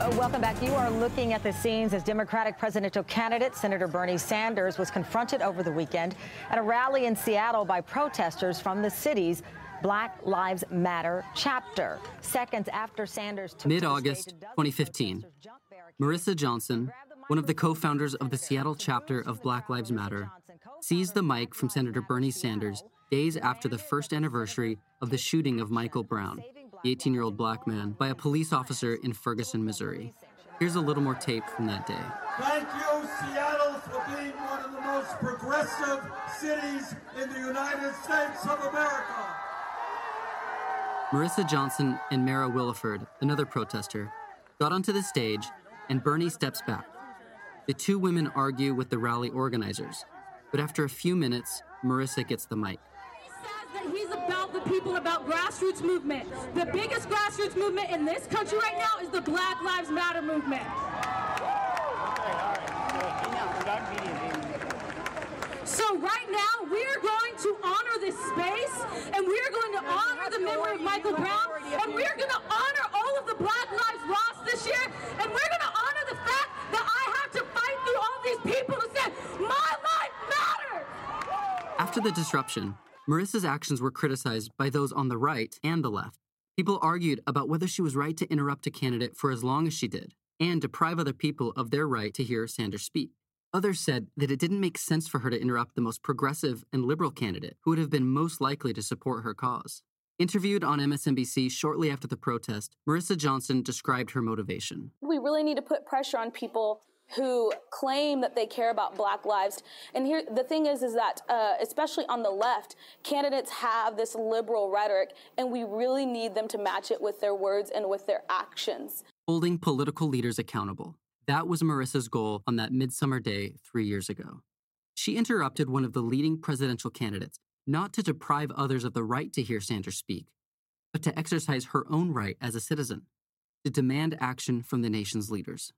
Uh, welcome back. You are looking at the scenes as Democratic presidential candidate Senator Bernie Sanders was confronted over the weekend at a rally in Seattle by protesters from the city's Black Lives Matter chapter. Seconds after Sanders Mid August 2015, Marissa Johnson, one of the co founders of the Seattle chapter of Black Lives Matter, seized the mic from Senator Bernie Sanders days after the first anniversary of the shooting of Michael Brown the 18 year old black man, by a police officer in Ferguson, Missouri. Here's a little more tape from that day. Thank you, Seattle, for being one of the most progressive cities in the United States of America. Marissa Johnson and Mara Willaford, another protester, got onto the stage, and Bernie steps back. The two women argue with the rally organizers, but after a few minutes, Marissa gets the mic people about grassroots movement. The biggest grassroots movement in this country right now is the Black Lives Matter movement. So right now, we are going to honor this space, and we are going to honor the memory of Michael Brown, and we are going to honor all of the Black lives lost this year, and we're going to honor the fact that I have to fight through all these people to say, my life matters! After the disruption, Marissa's actions were criticized by those on the right and the left. People argued about whether she was right to interrupt a candidate for as long as she did and deprive other people of their right to hear Sanders speak. Others said that it didn't make sense for her to interrupt the most progressive and liberal candidate who would have been most likely to support her cause. Interviewed on MSNBC shortly after the protest, Marissa Johnson described her motivation. We really need to put pressure on people who claim that they care about black lives. And here the thing is is that uh, especially on the left candidates have this liberal rhetoric and we really need them to match it with their words and with their actions. Holding political leaders accountable. That was marissa's goal on that midsummer day three years ago. She interrupted one of the leading presidential candidates not to deprive others of the right to hear sanders speak but to exercise her own right as a citizen to demand action from the nation's leaders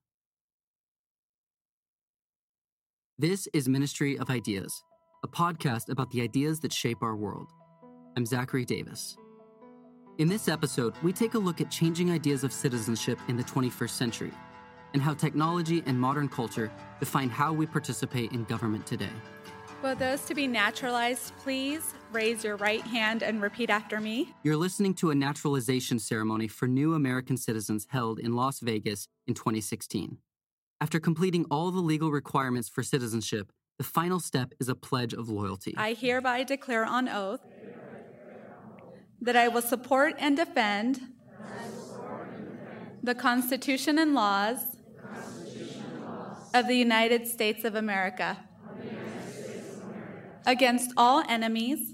This is Ministry of Ideas, a podcast about the ideas that shape our world. I'm Zachary Davis. In this episode, we take a look at changing ideas of citizenship in the 21st century and how technology and modern culture define how we participate in government today. Will those to be naturalized please raise your right hand and repeat after me? You're listening to a naturalization ceremony for new American citizens held in Las Vegas in 2016. After completing all the legal requirements for citizenship, the final step is a pledge of loyalty. I hereby declare on oath that I will support and defend the Constitution and laws of the United States of America against all enemies,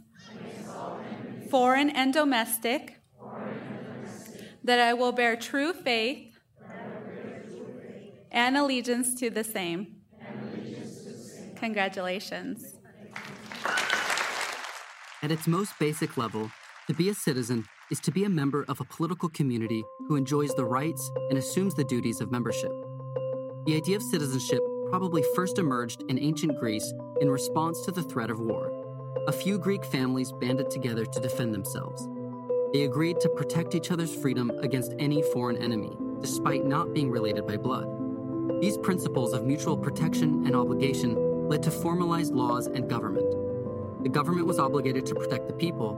foreign and domestic, that I will bear true faith and allegiance to the same. Congratulations. At its most basic level, to be a citizen is to be a member of a political community who enjoys the rights and assumes the duties of membership. The idea of citizenship probably first emerged in ancient Greece in response to the threat of war. A few Greek families banded together to defend themselves. They agreed to protect each other's freedom against any foreign enemy, despite not being related by blood. These principles of mutual protection and obligation led to formalized laws and government. The government was obligated to protect the people,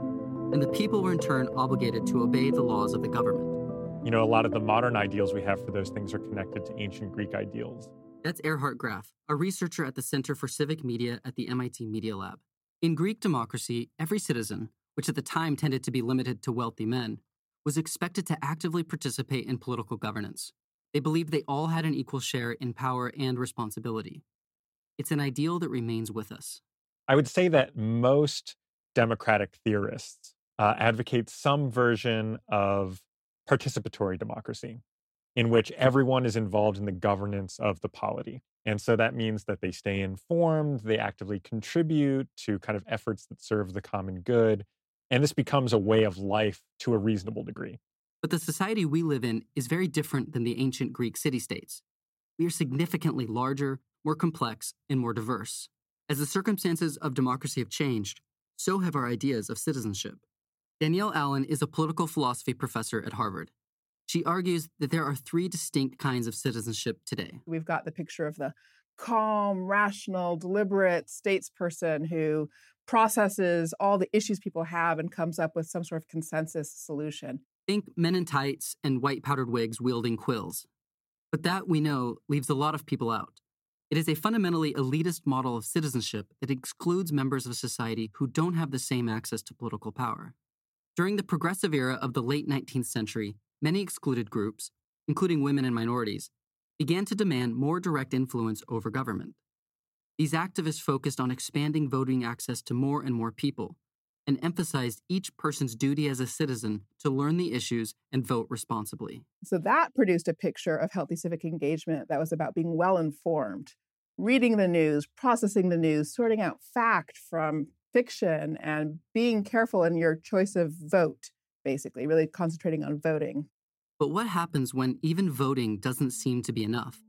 and the people were in turn obligated to obey the laws of the government. you know, a lot of the modern ideals we have for those things are connected to ancient Greek ideals. That's Erhardt Graeff, a researcher at the Center for Civic Media at the MIT Media Lab. In Greek democracy, every citizen, which at the time tended to be limited to wealthy men, was expected to actively participate in political governance. They believed they all had an equal share in power and responsibility. It's an ideal that remains with us. I would say that most democratic theorists uh, advocate some version of participatory democracy in which everyone is involved in the governance of the polity. And so that means that they stay informed, they actively contribute to kind of efforts that serve the common good. And this becomes a way of life to a reasonable degree. But the society we live in is very different than the ancient Greek city states. We are significantly larger, more complex, and more diverse. As the circumstances of democracy have changed, so have our ideas of citizenship. Danielle Allen is a political philosophy professor at Harvard. She argues that there are three distinct kinds of citizenship today. We've got the picture of the calm, rational, deliberate statesperson who processes all the issues people have and comes up with some sort of consensus solution. Think men in tights and white powdered wigs wielding quills. But that, we know, leaves a lot of people out. It is a fundamentally elitist model of citizenship that excludes members of society who don't have the same access to political power. During the progressive era of the late 19th century, many excluded groups, including women and minorities, began to demand more direct influence over government. These activists focused on expanding voting access to more and more people and emphasized each person's duty as a citizen to learn the issues and vote responsibly. So that produced a picture of healthy civic engagement that was about being well informed, reading the news, processing the news, sorting out fact from fiction, and being careful in your choice of vote, basically, really concentrating on voting. But what happens when even voting doesn't seem to be enough?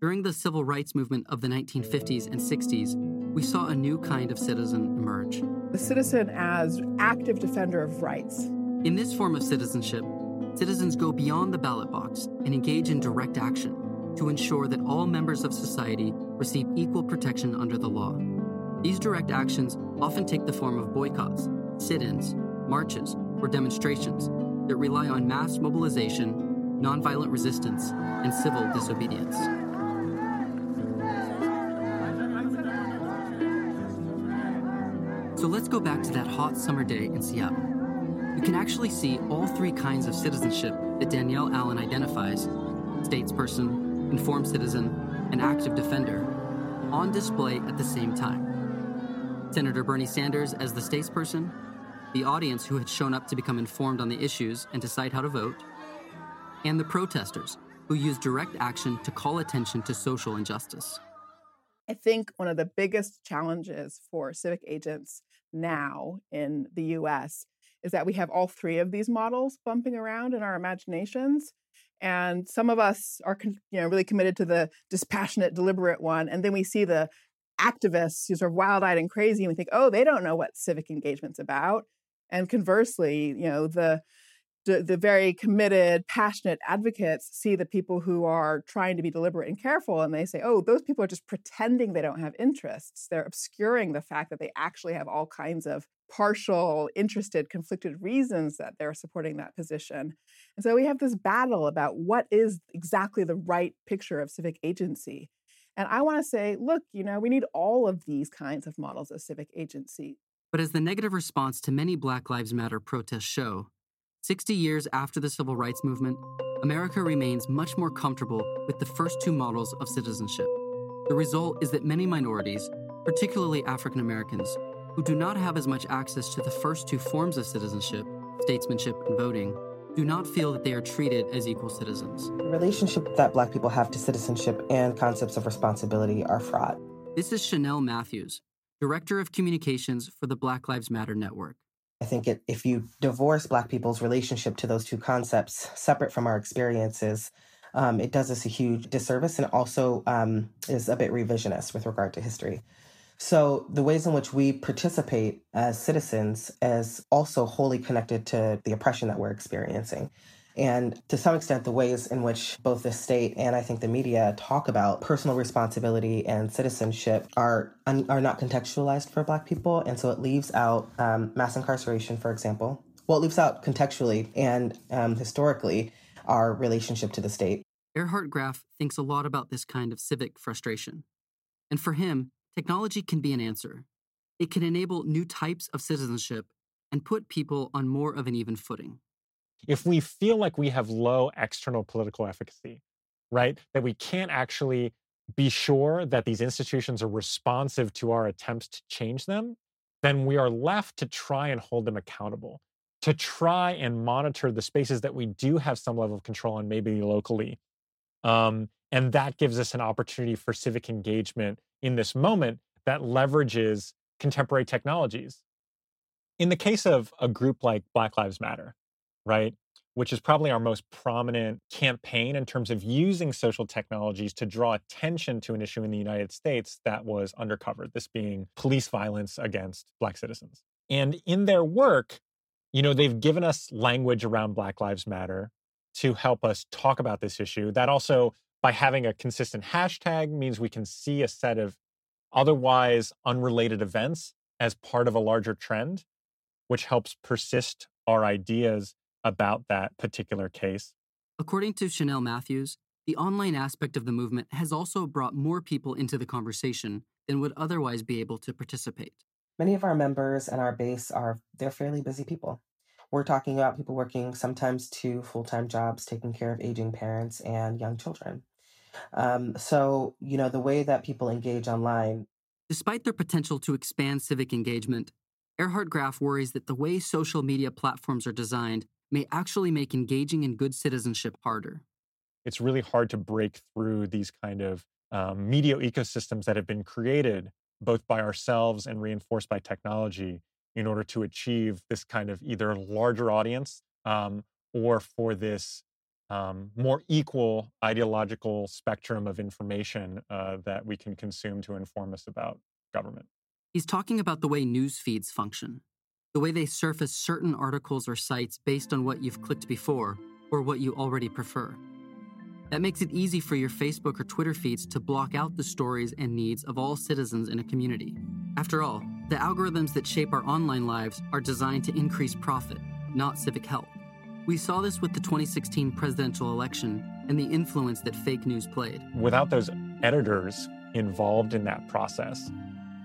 During the civil rights movement of the 1950s and 60s, we saw a new kind of citizen emerge. The citizen as active defender of rights. In this form of citizenship, citizens go beyond the ballot box and engage in direct action to ensure that all members of society receive equal protection under the law. These direct actions often take the form of boycotts, sit ins, marches, or demonstrations that rely on mass mobilization, nonviolent resistance, and civil disobedience. So let's go back to that hot summer day in Seattle. You can actually see all three kinds of citizenship that Danielle Allen identifies statesperson, informed citizen, and active defender on display at the same time. Senator Bernie Sanders as the statesperson, the audience who had shown up to become informed on the issues and decide how to vote, and the protesters who used direct action to call attention to social injustice. I think one of the biggest challenges for civic agents now in the US is that we have all three of these models bumping around in our imaginations. And some of us are you know, really committed to the dispassionate, deliberate one. And then we see the activists who are wild eyed and crazy, and we think, oh, they don't know what civic engagement's about. And conversely, you know, the the, very committed, passionate advocates see the people who are trying to be deliberate and careful, and they say, oh, those people are just pretending they don't have interests. They're obscuring the fact that they actually have all kinds of partial, interested, conflicted reasons that they're supporting that position. And so we have this battle about what is exactly the right picture of civic agency. And I want to say, look, you know, we need all of these kinds of models of civic agency. But as the negative response to many Black Lives Matter protests show, 60 years after the civil rights movement, America remains much more comfortable with the first two models of citizenship. The result is that many minorities, particularly African Americans, who do not have as much access to the first two forms of citizenship, statesmanship and voting, do not feel that they are treated as equal citizens. The relationship that Black people have to citizenship and concepts of responsibility are fraught. This is Chanel Matthews, Director of Communications for the Black Lives Matter Network. I think it, if you divorce Black people's relationship to those two concepts separate from our experiences, um, it does us a huge disservice and also um, is a bit revisionist with regard to history. So, the ways in which we participate as citizens is also wholly connected to the oppression that we're experiencing. And to some extent, the ways in which both the state and I think the media talk about personal responsibility and citizenship are are not contextualized for Black people, and so it leaves out um, mass incarceration, for example. Well, it leaves out contextually and um, historically our relationship to the state. Erhardt Graeff thinks a lot about this kind of civic frustration. And for him, technology can be an answer. It can enable new types of citizenship and put people on more of an even footing. If we feel like we have low external political efficacy, right, that we can't actually be sure that these institutions are responsive to our attempts to change them, then we are left to try and hold them accountable, to try and monitor the spaces that we do have some level of control on, maybe locally. Um, and that gives us an opportunity for civic engagement in this moment that leverages contemporary technologies. In the case of a group like Black Lives Matter, right, which is probably our most prominent campaign in terms of using social technologies to draw attention to an issue in the United States that was undercovered, this being police violence against Black citizens. And in their work, you know, they've given us language around Black Lives Matter to help us talk about this issue. That also, by having a consistent hashtag, means we can see a set of otherwise unrelated events as part of a larger trend, which helps persist our ideas about that particular case. According to Chanel Matthews, the online aspect of the movement has also brought more people into the conversation than would otherwise be able to participate. Many of our members and our base are they're fairly busy people. We're talking about people working sometimes two full-time jobs taking care of aging parents and young children. Um, so, you know, the way that people engage online. Despite their potential to expand civic engagement, Erhardt Graeff worries that the way social media platforms are designed may actually make engaging in good citizenship harder. It's really hard to break through these kind of um, media ecosystems that have been created both by ourselves and reinforced by technology in order to achieve this kind of either larger audience um, or for this um, more equal ideological spectrum of information uh, that we can consume to inform us about government. He's talking about the way news feeds function the way they surface certain articles or sites based on what you've clicked before or what you already prefer. That makes it easy for your Facebook or Twitter feeds to block out the stories and needs of all citizens in a community. After all, the algorithms that shape our online lives are designed to increase profit, not civic health. We saw this with the 2016 presidential election and the influence that fake news played. Without those editors involved in that process,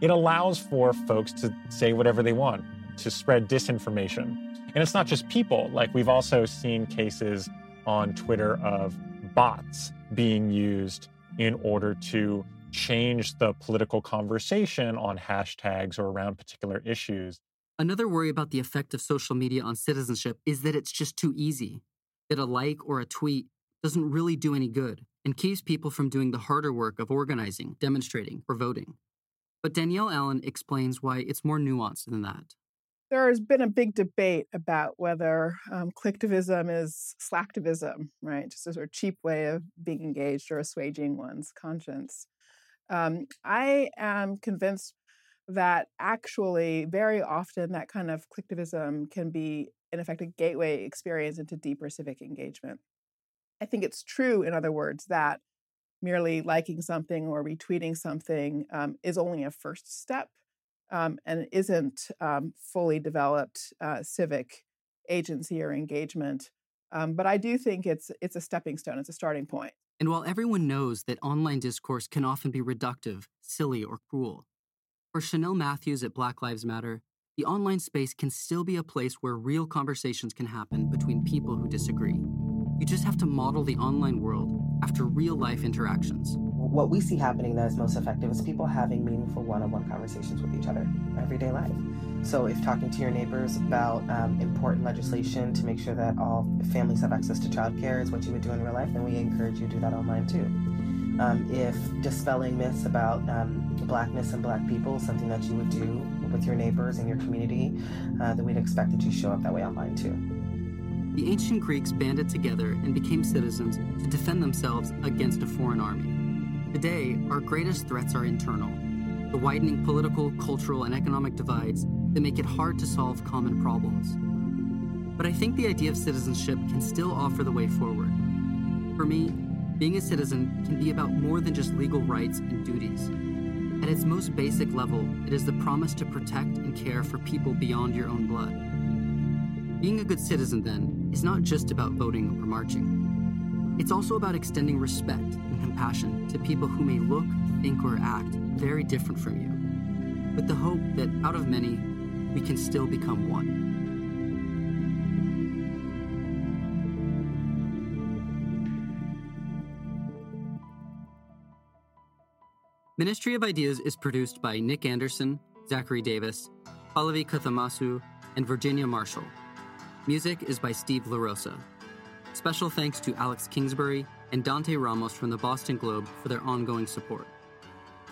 it allows for folks to say whatever they want to spread disinformation. And it's not just people, like we've also seen cases on Twitter of bots being used in order to change the political conversation on hashtags or around particular issues. Another worry about the effect of social media on citizenship is that it's just too easy, that a like or a tweet doesn't really do any good and keeps people from doing the harder work of organizing, demonstrating, or voting. But Danielle Allen explains why it's more nuanced than that there has been a big debate about whether um, clicktivism is slacktivism, right? Just a sort of cheap way of being engaged or assuaging one's conscience. Um, I am convinced that actually, very often, that kind of clicktivism can be, in effect, a gateway experience into deeper civic engagement. I think it's true, in other words, that merely liking something or retweeting something um, is only a first step um, and isn't um, fully developed uh, civic agency or engagement. Um, but I do think it's it's a stepping stone. It's a starting point. And while everyone knows that online discourse can often be reductive, silly, or cruel, for Chanel Matthews at Black Lives Matter, the online space can still be a place where real conversations can happen between people who disagree. You just have to model the online world after real life interactions what we see happening that is most effective is people having meaningful one-on-one conversations with each other everyday life. So if talking to your neighbors about um, important legislation to make sure that all families have access to childcare is what you would do in real life then we encourage you to do that online too. Um, if dispelling myths about um, blackness and black people something that you would do with your neighbors and your community uh, then we'd expect that you show up that way online too. The ancient Greeks banded together and became citizens to defend themselves against a foreign army. Today, our greatest threats are internal the widening political, cultural, and economic divides that make it hard to solve common problems. But I think the idea of citizenship can still offer the way forward. For me, being a citizen can be about more than just legal rights and duties. At its most basic level, it is the promise to protect and care for people beyond your own blood. Being a good citizen, then, is not just about voting or marching. It's also about extending respect and compassion to people who may look, think, or act very different from you, with the hope that out of many, we can still become one. Ministry of Ideas is produced by Nick Anderson, Zachary Davis, Pallavi Kathamasu, and Virginia Marshall. Music is by Steve LaRosa. Special thanks to Alex Kingsbury and Dante Ramos from the Boston Globe for their ongoing support.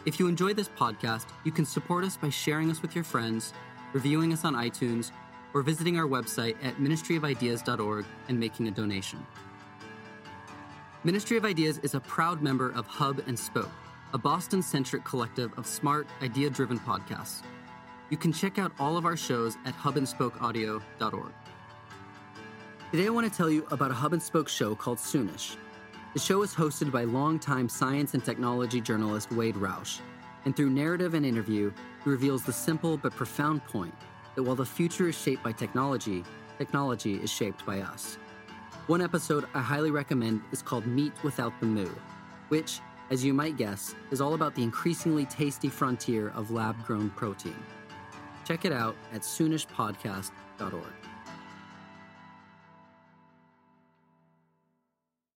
If you enjoy this podcast, you can support us by sharing us with your friends, reviewing us on iTunes, or visiting our website at ministryofideas.org and making a donation. Ministry of Ideas is a proud member of Hub and Spoke, a Boston centric collective of smart, idea driven podcasts. You can check out all of our shows at hubandspokeaudio.org. Today, I want to tell you about a Hub and Spoke show called Soonish. The show is hosted by longtime science and technology journalist Wade Roush, and through narrative and interview, he reveals the simple but profound point that while the future is shaped by technology, technology is shaped by us. One episode I highly recommend is called Meat Without the Moo, which, as you might guess, is all about the increasingly tasty frontier of lab grown protein. Check it out at soonishpodcast.org.